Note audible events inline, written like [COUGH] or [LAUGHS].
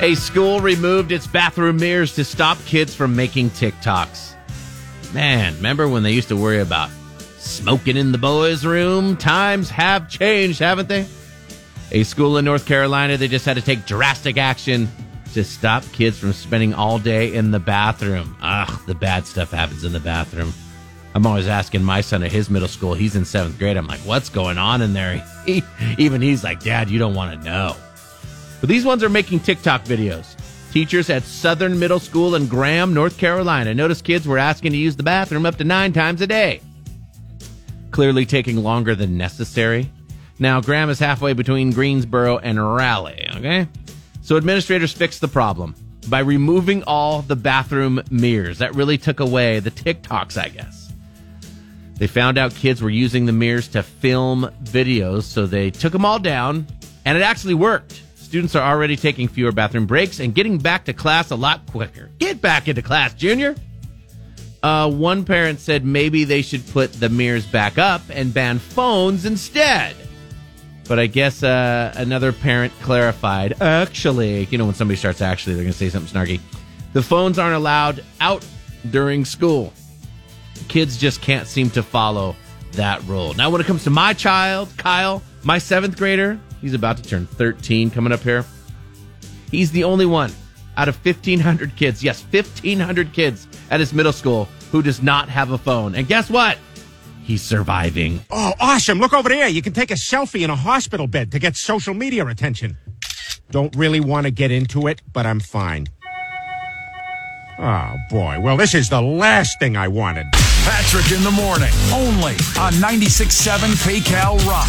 A school removed its bathroom mirrors to stop kids from making TikToks. Man, remember when they used to worry about smoking in the boys' room? Times have changed, haven't they? A school in North Carolina, they just had to take drastic action to stop kids from spending all day in the bathroom. Ugh, the bad stuff happens in the bathroom. I'm always asking my son at his middle school, he's in seventh grade. I'm like, what's going on in there? [LAUGHS] He, even he's like, Dad, you don't want to know. But these ones are making TikTok videos. Teachers at Southern Middle School in Graham, North Carolina, noticed kids were asking to use the bathroom up to nine times a day. Clearly taking longer than necessary. Now, Graham is halfway between Greensboro and Raleigh, okay? So administrators fixed the problem by removing all the bathroom mirrors. That really took away the TikToks, I guess. They found out kids were using the mirrors to film videos, so they took them all down, and it actually worked. Students are already taking fewer bathroom breaks and getting back to class a lot quicker. Get back into class, Junior. Uh, one parent said maybe they should put the mirrors back up and ban phones instead. But I guess uh, another parent clarified actually, you know, when somebody starts actually, they're going to say something snarky. The phones aren't allowed out during school. Kids just can't seem to follow that rule. Now, when it comes to my child, Kyle, my seventh grader, He's about to turn 13 coming up here. He's the only one out of 1,500 kids, yes, 1,500 kids at his middle school who does not have a phone. And guess what? He's surviving. Oh, awesome. Look over there. You can take a selfie in a hospital bed to get social media attention. Don't really want to get into it, but I'm fine. Oh, boy. Well, this is the last thing I wanted. Patrick in the morning, only on 96.7 KCAL Rock.